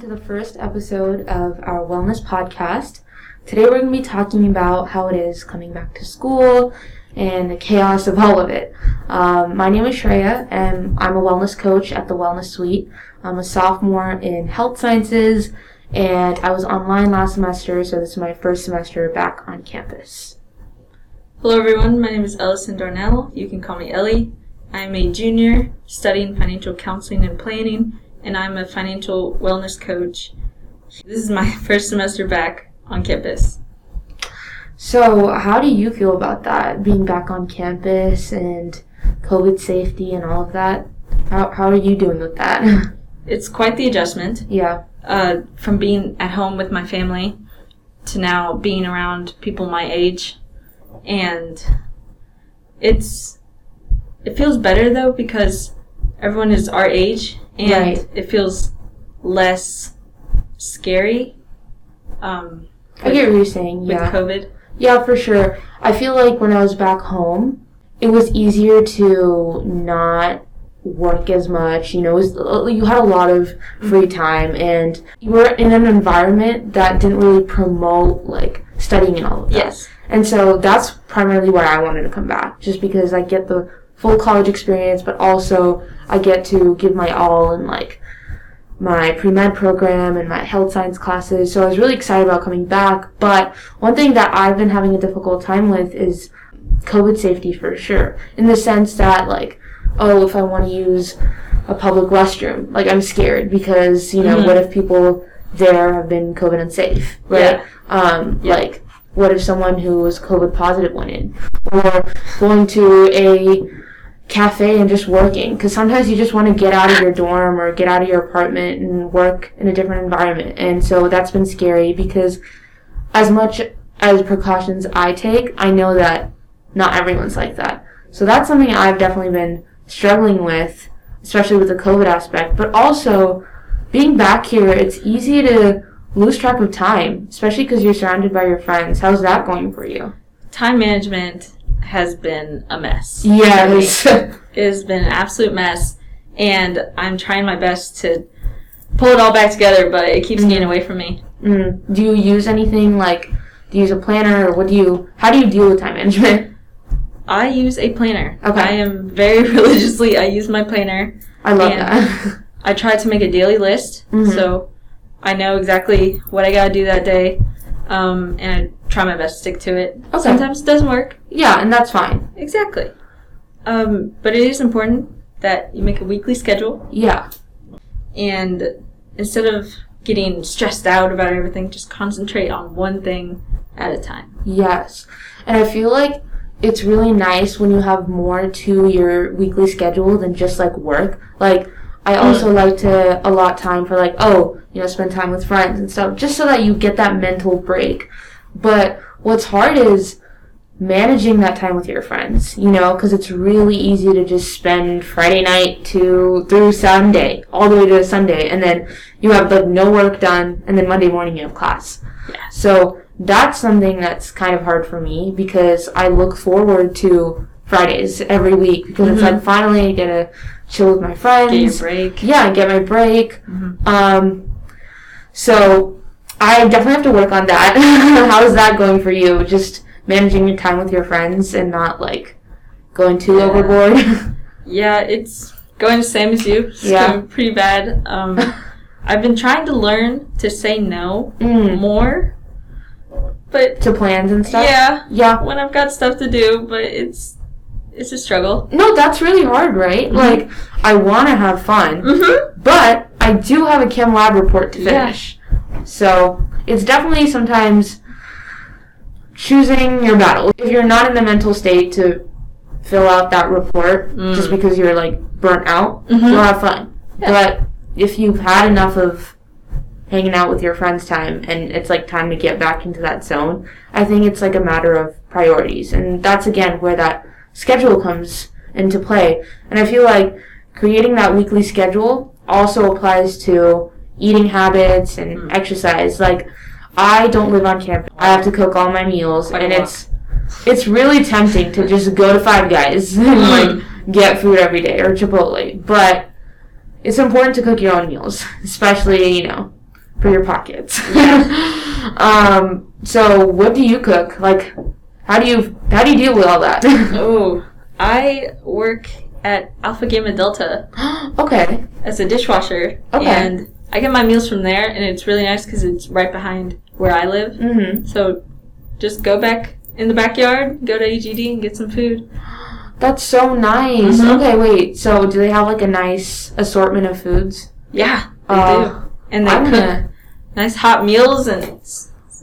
to the first episode of our wellness podcast. Today we're going to be talking about how it is coming back to school and the chaos of all of it. Um, my name is Shreya, and I'm a wellness coach at the Wellness Suite. I'm a sophomore in health sciences, and I was online last semester, so this is my first semester back on campus. Hello, everyone. My name is Ellison Darnell. You can call me Ellie. I'm a junior studying financial counseling and planning, and I'm a financial wellness coach. This is my first semester back on campus. So, how do you feel about that, being back on campus and COVID safety and all of that? How, how are you doing with that? It's quite the adjustment yeah. uh, from being at home with my family to now being around people my age. And it's, it feels better though because everyone is our age and Right. it feels less scary. Um, I get what you're saying, with yeah. COVID. Yeah, for sure. I feel like when I was back home, it was easier to not work as much. You know, it was, you had a lot of free time, and you were in an environment that didn't really promote like studying and all of that. Yes. And so that's primarily why I wanted to come back, just because I get the full college experience, but also I get to give my all in like my pre med program and my health science classes. So I was really excited about coming back. But one thing that I've been having a difficult time with is COVID safety for sure, in the sense that like, oh, if I want to use a public restroom, like I'm scared because you know Mhm. what if people there have been COVID unsafe, right? Yeah. Um, Yeah. like what if someone who was COVID positive went in? Or going to a cafe and just working. Because sometimes you just want to get out of your dorm or get out of your apartment and work in a different environment. And so that's been scary because as much as precautions I take, I know that not everyone's like that. So that's something I've definitely been struggling with, especially with the COVID aspect. But also, being back here, it's easy to lose track of time, especially because you're surrounded by your friends. How's that going for you? Time management has been a mess. Yes. It has been an absolute mess, and I'm trying my best to pull it all back together, but it keeps getting away from me. mm. Do you use anything like, do you use a planner or what do you, how do you deal with time management? I use a planner. Okay. I am very religiously, I use my planner. I love that. I try to make a daily list, Mhm. so I know exactly what I gotta do that day, um, and I try my best to stick to it. Okay. Sometimes it doesn't work. yeah, and that's fine. Exactly. Um, but it is important that you make a weekly schedule Yeah. and instead of getting stressed out about everything, just concentrate on one thing at a time. Yes. And I feel like it's really nice when you have more to your weekly schedule than just like work. Like, I also like to allot time for like, oh, you know, spend time with friends and stuff, just so that you get that mental break. But what's hard is managing that time with your friends, you know, because it's really easy to just spend Friday night to through Sunday, all the way to Sunday, and then you have like no work done, and then Monday morning you have class. Yeah. So that's something that's kind of hard for me because I look forward to Fridays every week because it's Mhm. like finally I get to chill with my friends. Get your break. Yeah, get my break. Mhm. Um, so I definitely have to work on that. How's that going for you? Just managing your time with your friends and not like going too Yeah. overboard. Yeah, it's going the same as you. It's Yeah. going pretty bad. Um, I've been trying to learn to say no mm, more, but to plans and stuff. yeah, Yeah. when I've got stuff to do, but it's it's a struggle. No, that's really hard, right? Mhm. Like, I want to have fun, Mm-hmm. but I do have a chem lab report to Yeah. finish. So it's definitely sometimes choosing your battle. If you're not in the mental state to fill out that report Mm. just because you're like burnt out, Mhm. you'll have fun. Yeah. But if you've had enough of hanging out with your friends time and it's like time to get back into that zone, I think it's like a matter of priorities. And that's again where that schedule comes into play. And I feel like creating that weekly schedule also applies to eating habits and Mm. exercise. Like I don't live on campus. I have to cook all my meals a and it's it's really tempting to just go to Five Guys and Mm. like get food every day or Chipotle. But it's important to cook your own meals, especially, you know, for your pockets. um, so what do you cook? Like, how do you how do you deal with all that? Oh, I work at Alpha Gamma Delta okay. as a dishwasher, Okay. and I get my meals from there, and it's really nice because it's right behind where I live. Mm-hmm. So just go back in the backyard, go to AGD, and get some food. That's so nice. Mhm. Okay, wait. So do they have like a nice assortment of foods? Yeah, they Uh, do, and they I'm cook gonna. nice hot meals, and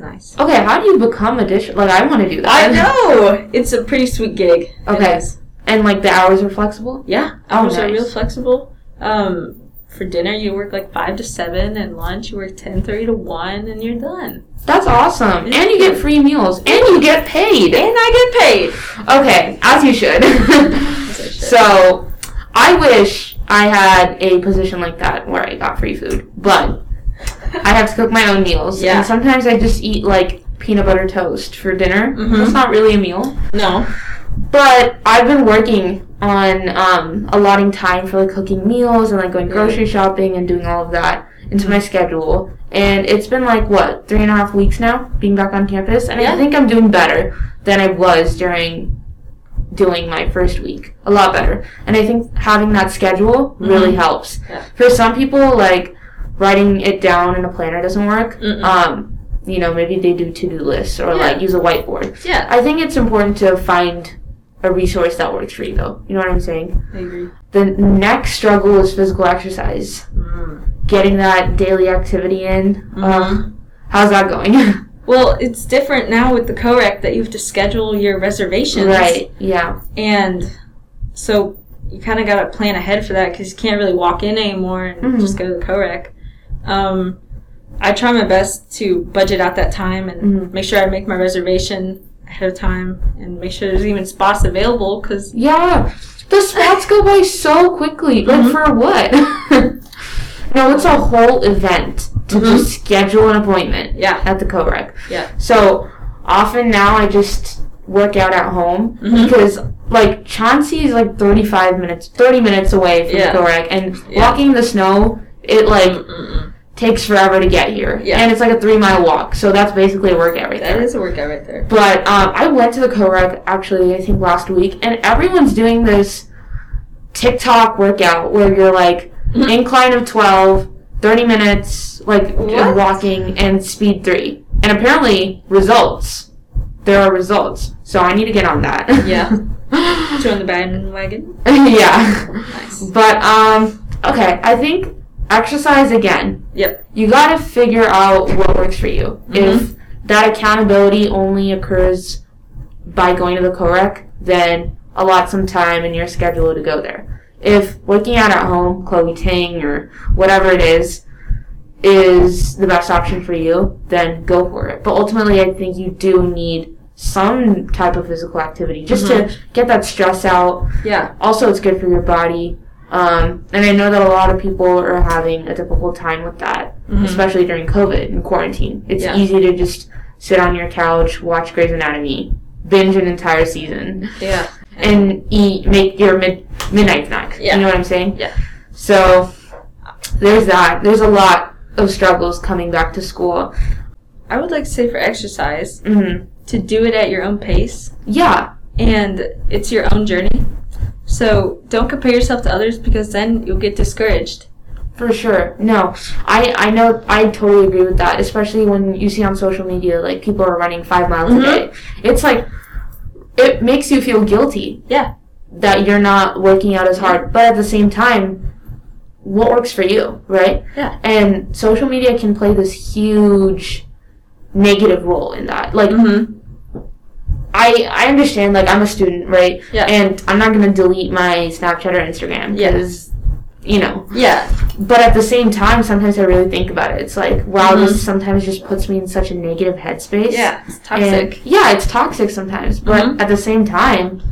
nice. Okay, how do you become a dish? Like, I want to do that. I know it's a pretty sweet gig. Okay. And like the hours are flexible. Yeah, Oh, hours are real flexible. Um, for dinner, you work like five to seven, and lunch you work ten thirty to one, and you're done. That's awesome. It's And you get free meals. And you get paid. And I get paid. Okay, as you should. As I should. so, I wish I had a position like that where I got free food, but I have to cook my own meals. Yeah. And sometimes I just eat like peanut butter toast for dinner. Mhm. It's not really a meal. no. But I've been working on um, allotting time for like cooking meals and like going grocery shopping and doing all of that into my schedule. And it's been like what three and a half weeks now being back on campus, and Yeah. I think I'm doing better than I was during doing my first week. A lot better. And I think having that schedule really Mhm. helps. Yeah. For some people, like writing it down in a planner doesn't work. Um, you know, maybe they do to do lists or Yeah. like use a whiteboard. Yeah, I think it's important to find a resource that works for you, though. You know what I'm saying? I agree. The next struggle is physical exercise. Mm. Getting that daily activity in. Um, how's that going? Well, it's different now with the COREC that you have to schedule your reservations. right. Yeah. And so you kind of got to plan ahead for that because you can't really walk in anymore and Mhm. just go to the COREC. Um, I try my best to budget out that time and Mhm. make sure I make my reservation ahead of time and make sure there's even spots available because Yeah. The spots go by so quickly. Like, Mhm. for what? no, it's a whole event to Mhm. just schedule an appointment yeah, at the co-rec. Yeah. So, often now I just work out at home Mhm. because, like, Chauncey is like 35 minutes, 30 minutes away from Yeah. the co-rec, and Yeah. walking in the snow, it, like, Mm-mm-mm. Takes forever to get here. Yeah. And it's like a three mile walk, so that's basically a workout right that there. is a workout right there. But um, I went to the co-rec actually, I think last week, and everyone's doing this TikTok workout where you're like incline of 12, 30 minutes, like walking, and speed three. And apparently, results. There are results. So I need to get on that. Yeah. Join the bandwagon. yeah. Nice. But, um, okay, I think exercise again. Yep. You gotta figure out what works for you. Mhm. If that accountability only occurs by going to the COREC, then allot some time in your schedule to go there. If working out at home, Chloe Ting or whatever it is, is the best option for you, then go for it. But ultimately, I think you do need some type of physical activity just to get that stress out. Yeah. Also, it's good for your body. Um, and I know that a lot of people are having a difficult time with that, Mhm. especially during COVID and quarantine. It's Yeah. easy to just sit on your couch, watch Grey's Anatomy, binge an entire season, Yeah. and eat, make your mid- midnight snack. Yeah. You know what I'm saying? Yeah. So, there's that. There's a lot of struggles coming back to school. I would like to say for exercise hmm to do it at your own pace Yeah. and it's your own journey. So don't compare yourself to others because then you'll get discouraged. For sure. No, I I know I totally agree with that. Especially when you see on social media like people are running five miles Mhm. a day. It's like it makes you feel guilty. Yeah. That you're not working out as hard, but at the same time, what works for you, right? Yeah. And social media can play this huge negative role in that. Like Mm-hmm. I I understand. Like I'm a student, right? Yeah. And I'm not gonna delete my Snapchat or Instagram Yeah. because. You know, Yeah. but at the same time, sometimes I really think about it. It's like, wow, Mhm. this sometimes just puts me in such a negative headspace. Yeah. It's And- toxic. yeah, it's toxic sometimes. But Mhm. at the same time,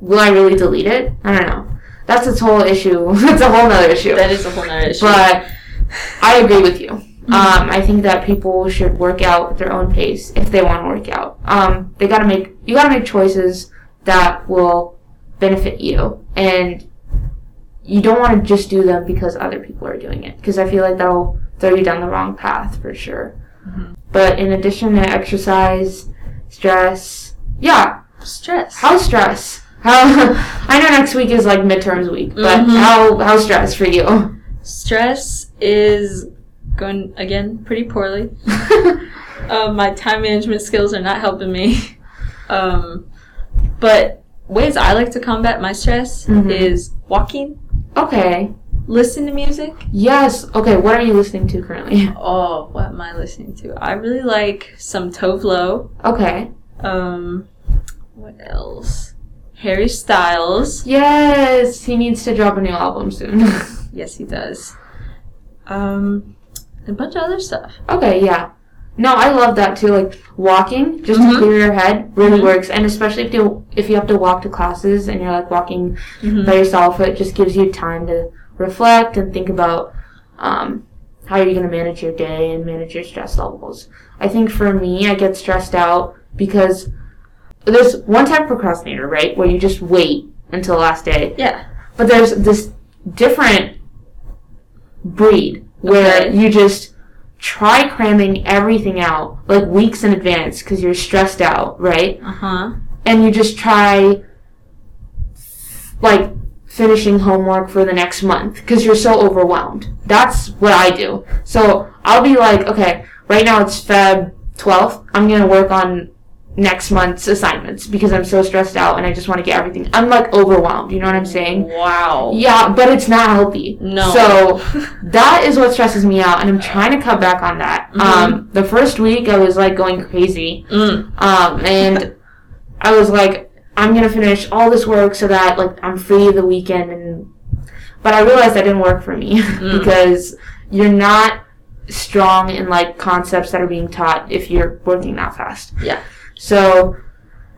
will I really delete it? I don't know. That's its whole issue. That's a whole nother issue. that is a whole nother issue. But I agree with you. Mm-hmm. Um, I think that people should work out at their own pace if they want to work out. Um, they gotta make you gotta make choices that will benefit you, and you don't want to just do them because other people are doing it. Because I feel like that'll throw you down the wrong path for sure. Mhm. But in addition to exercise, stress, yeah, Stress. How stress? How I know next week is like midterms week, but Mhm. how how's stress for you? Stress is going again pretty poorly. Um, my time management skills are not helping me. Um, but ways I like to combat my stress Mhm. is walking, okay. listen to music. Yes. Okay. What are you listening to currently? Oh, what am I listening to? I really like some Tove Lo. Okay. Um, what else? Harry Styles. Yes, he needs to drop a new album soon. Yes, he does. Um, and a bunch of other stuff. okay. Yeah. No, I love that too. Like walking, just Mhm. to clear your head, really Mhm. works. And especially if you if you have to walk to classes and you're like walking Mhm. by yourself, it just gives you time to reflect and think about um, how you're going to manage your day and manage your stress levels. I think for me, I get stressed out because there's one type of procrastinator, right, where you just wait until the last day. Yeah. But there's this different breed where Okay. you just try cramming everything out like weeks in advance because you're stressed out, right? Uh huh. and you just try like finishing homework for the next month because you're so overwhelmed. That's what I do. So I'll be like, okay, right now it's Feb 12th. I'm going to work on next month's assignments because I'm so stressed out and I just want to get everything. I'm like overwhelmed. You know what I'm saying? Wow. Yeah, but it's not healthy. No. So that is what stresses me out, and I'm trying to cut back on that. Mhm. Um, the first week I was like going crazy, Mm. um, and I was like, I'm gonna finish all this work so that like I'm free the weekend, and but I realized that didn't work for me Mm. because you're not strong in like concepts that are being taught if you're working that fast. Yeah. So,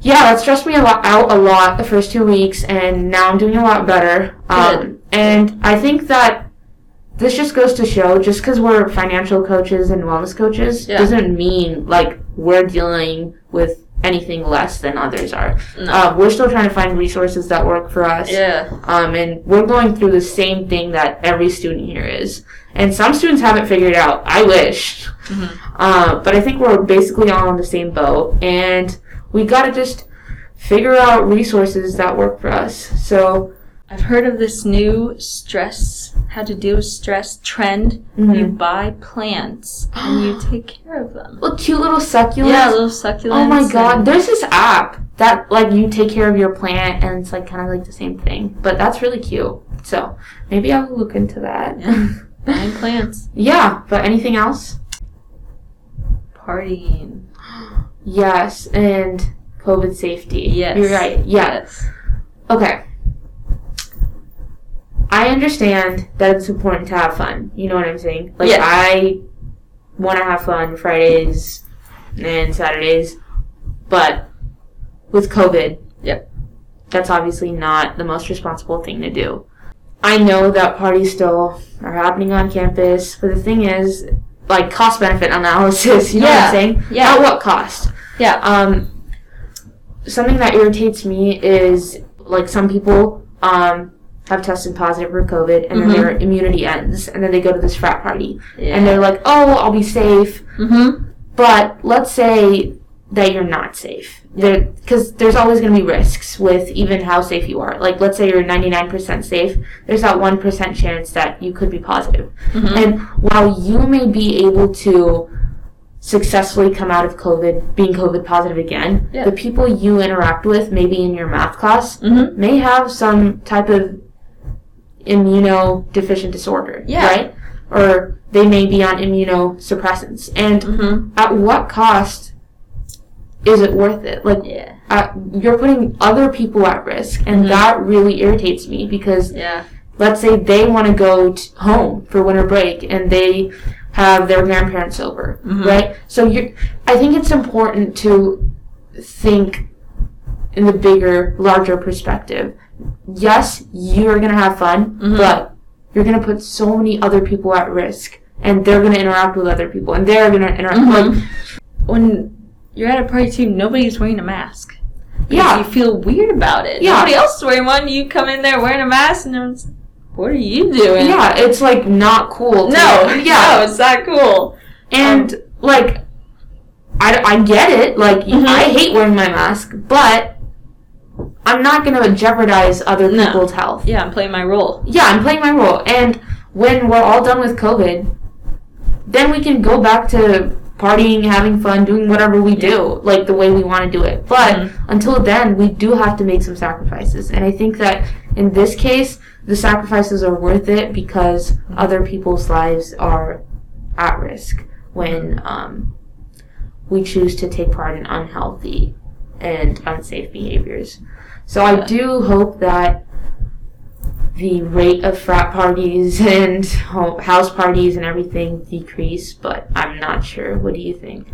yeah, that stressed me a lot out a lot the first two weeks, and now I'm doing a lot better. Um, and I think that this just goes to show, just because we're financial coaches and wellness coaches, Yeah. doesn't mean like we're dealing with anything less than others are. No. Uh, we're still trying to find resources that work for us. yeah. Um, and we're going through the same thing that every student here is. And some students haven't figured out. I wish. Mhm. Uh, but I think we're basically all on the same boat. And we gotta just figure out resources that work for us. So, I've heard of this new stress, how to deal with stress trend. Mhm. You buy plants and you take care of them. Well, cute little succulents. Yeah, little succulents. Oh my god, there's this app that like you take care of your plant and it's like kind of like the same thing. But that's really cute. So, maybe I'll look into that. Yeah. Buying plants. yeah, but anything else? Partying. Yes, and COVID safety. Yes. You're right. Yeah. Yes. Okay. I understand that it's important to have fun. You know what I'm saying? Like Yes. I want to have fun Fridays and Saturdays, but with COVID, Yep. that's obviously not the most responsible thing to do. I know that parties still are happening on campus, but the thing is, like cost benefit analysis. You know what I'm saying? Yeah. At what cost? Yeah. Um, something that irritates me is like some people um, have tested positive for COVID and then Mhm. their immunity ends and then they go to this frat party Yeah. and they're like, oh, I'll be safe. Mm-hmm. But let's say that you're not safe. Because there's always going to be risks with even how safe you are. Like, let's say you're 99% safe, there's that 1% chance that you could be positive. Mm-hmm. And while you may be able to successfully come out of COVID, being COVID positive again, Yeah. the people you interact with, maybe in your math class, Mm-hmm. may have some type of immunodeficient disorder, Yeah. right? Or they may be on immunosuppressants. And Mm-hmm. at what cost is it worth it? Like, Yeah. uh, you're putting other people at risk, and Mhm. that really irritates me because Yeah. let's say they want to go t- home for winter break and they have their grandparents over, Mhm. right? So you I think it's important to think in the bigger, larger perspective. Yes, you're going to have fun, Mhm. but you're to put so many other people at risk and they're to interact with other people and they're to interact Mhm. like When you're at a party too, nobody's wearing a mask. Yeah. You feel weird about it. Yeah. Nobody else is wearing one. You come in there wearing a mask and everyone's, what are you doing? Yeah, it's like not cool. No, yeah, no, it's not cool. and like, I, I get it. Like, Mhm. I hate wearing my mask, but I'm not gonna jeopardize other No. people's health. Yeah, I'm playing my role. Yeah, I'm playing my role, and when we're all done with COVID, then we can go back to partying, having fun, doing whatever we do, like the way we want to do it. But Mhm. until then, we do have to make some sacrifices, and I think that in this case, the sacrifices are worth it because other people's lives are at risk when um, we choose to take part in unhealthy and unsafe behaviors. So I do hope that the rate of frat parties and house parties and everything decrease, but I'm not sure. What do you think?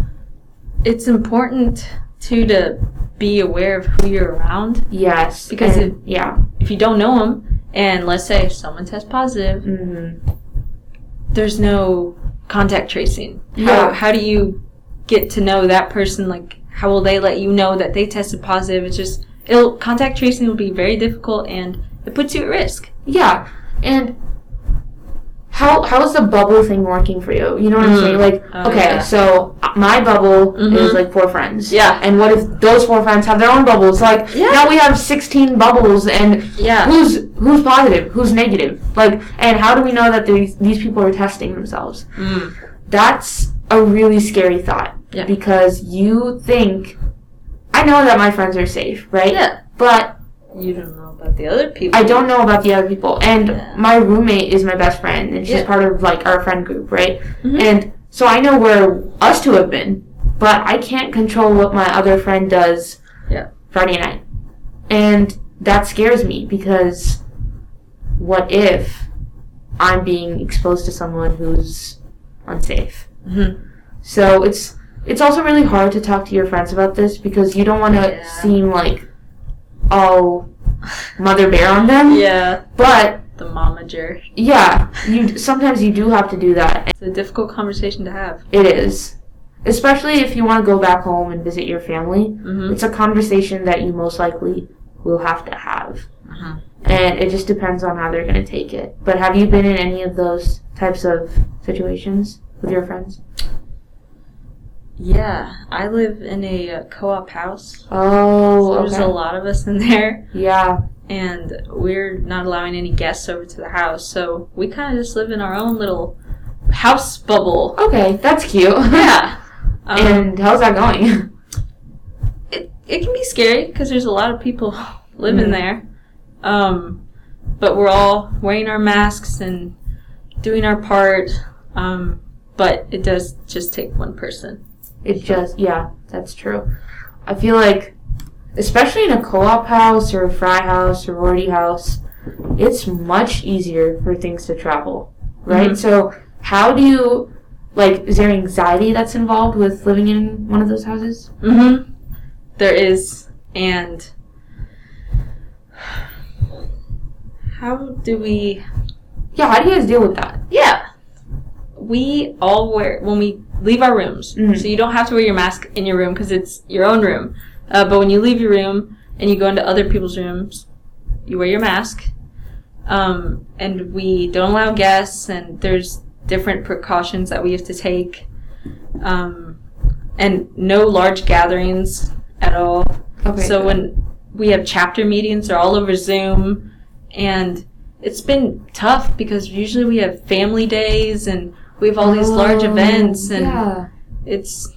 It's important too to be aware of who you're around. Yes, Because and- it- yeah, If you don't know them, and let's say someone tests positive, hmm there's no contact tracing. How, Yeah. how do you get to know that person? Like, how will they let you know that they tested positive? It's just, it'll, contact tracing will be very difficult and it puts you at risk. yeah, and how how is the bubble thing working for you? You know what I'm Mm. saying? Like, Oh, okay, yeah. so uh, my bubble Mhm. is like four friends. Yeah. and what if those four friends have their own bubbles? Like, Yeah. now we have 16 bubbles, and Yeah. who's who's positive, who's negative? Like, and how do we know that these these people are testing themselves? Mm. That's a really scary thought. Yeah. Because you think, I know that my friends are safe, right? Yeah. But You don't know about the other people. I don't know about the other people. And Yeah. my roommate is my best friend, and she's Yeah. part of like our friend group, right? Mhm. And so I know where us two have been, but I can't control what my other friend does Yeah. Friday night. And that scares me because what if I'm being exposed to someone who's unsafe? Mhm. So it's it's also really hard to talk to your friends about this because you don't want to Yeah. seem like oh, mother bear on them. Yeah. But The momager. yeah, you sometimes you do have to do that. It's a difficult conversation to have. It is. Especially if you want to go back home and visit your family. Mm-hmm. It's a conversation that you most likely will have to have. Uh-huh. And it just depends on how they're going to take it. But have you been in any of those types of situations with your friends? Yeah, I live in a uh, co-op house. Oh, There's okay. a lot of us in there, Yeah. and we're not allowing any guests over to the house. So we kind of just live in our own little house bubble. Okay, that's cute. Yeah. Um, and how's that going? it, it can be scary because there's a lot of people living Mhm. there. Um, but we're all wearing our masks and doing our part. Um, but it does just take one person. It just, yeah, that's true. I feel like, especially in a co op house or a frat house, sorority house, it's much easier for things to travel, right? Mhm. So, how do you, like, is there anxiety that's involved with living in one of those houses? Mm-hmm. There is, and how do we? Yeah, how do you guys deal with that? Yeah, we all wear when we leave our rooms. Mhm. So you don't have to wear your mask in your room because it's your own room. Uh, but when you leave your room and you go into other people's rooms, you wear your mask. Um, and we don't allow guests, and there's different precautions that we have to take. Um, and no large gatherings at all. Okay. So good. when we have chapter meetings, they're all over Zoom, and it's been tough because usually we have family days and we have all these large Oh, events, and yeah. it's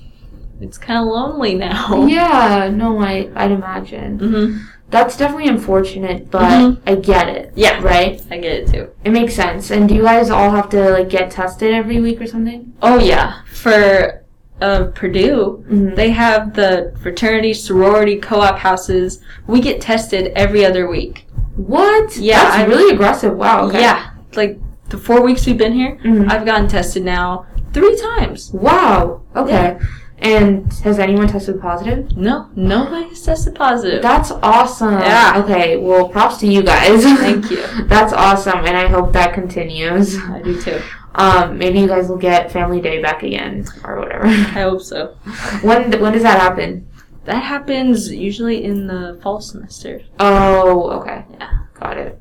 it's kind of lonely now. Yeah, no, I, I'd imagine. hmm That's definitely unfortunate, but Mhm. I get it. Yeah. Right? I get it too. It makes sense. And do you guys all have to, like, get tested every week or something? Oh yeah, for uh, Purdue, Mm-hmm. they have the fraternity, sorority, co-op houses. We get tested every other week. What? Yeah, That's I- really aggressive. Wow. Okay. Yeah, like the four weeks we've been here, Mhm. I've gotten tested now three times. Wow. Okay. And has anyone tested positive? No, nobody's tested positive. That's awesome. Yeah. Okay. Well, props to you guys. Thank you. That's awesome, and I hope that continues. I do too. Um, maybe you guys will get Family Day back again or whatever. I hope so. when when does that happen? That happens usually in the fall semester. Oh, okay. Yeah. Got it.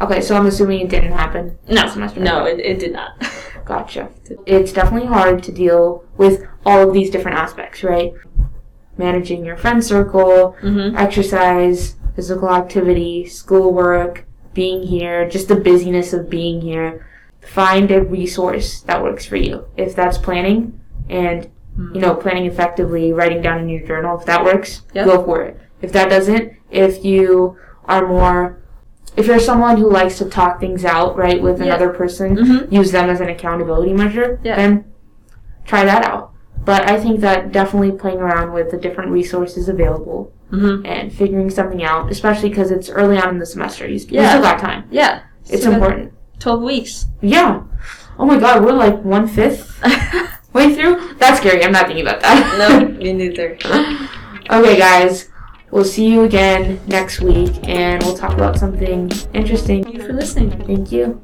Okay, so I'm assuming it didn't happen. No, semester. no, it, it did not. Gotcha. It's definitely hard to deal with all of these different aspects, right? Managing your friend circle, Mm-hmm. exercise, physical activity, schoolwork, being here, just the busyness of being here. Find a resource that works for you. If that's planning and, you know, planning effectively, writing down in your journal, if that works, Yep. go for it. If that doesn't, if you are more, if you're someone who likes to talk things out, right, with Yeah. another person, Mm-hmm. use them as an accountability measure, Yeah. then try that out. But I think that definitely playing around with the different resources available Mm-hmm. and figuring something out, especially because it's early on in the semester. You, Yeah. still got time. Yeah. It's So important. Twelve weeks. Yeah. Oh my god, we're like one fifth way through? That's scary. I'm not thinking about that. no, me neither. okay, guys. We'll see you again next week and we'll talk about something interesting. Thank you for listening. Thank you.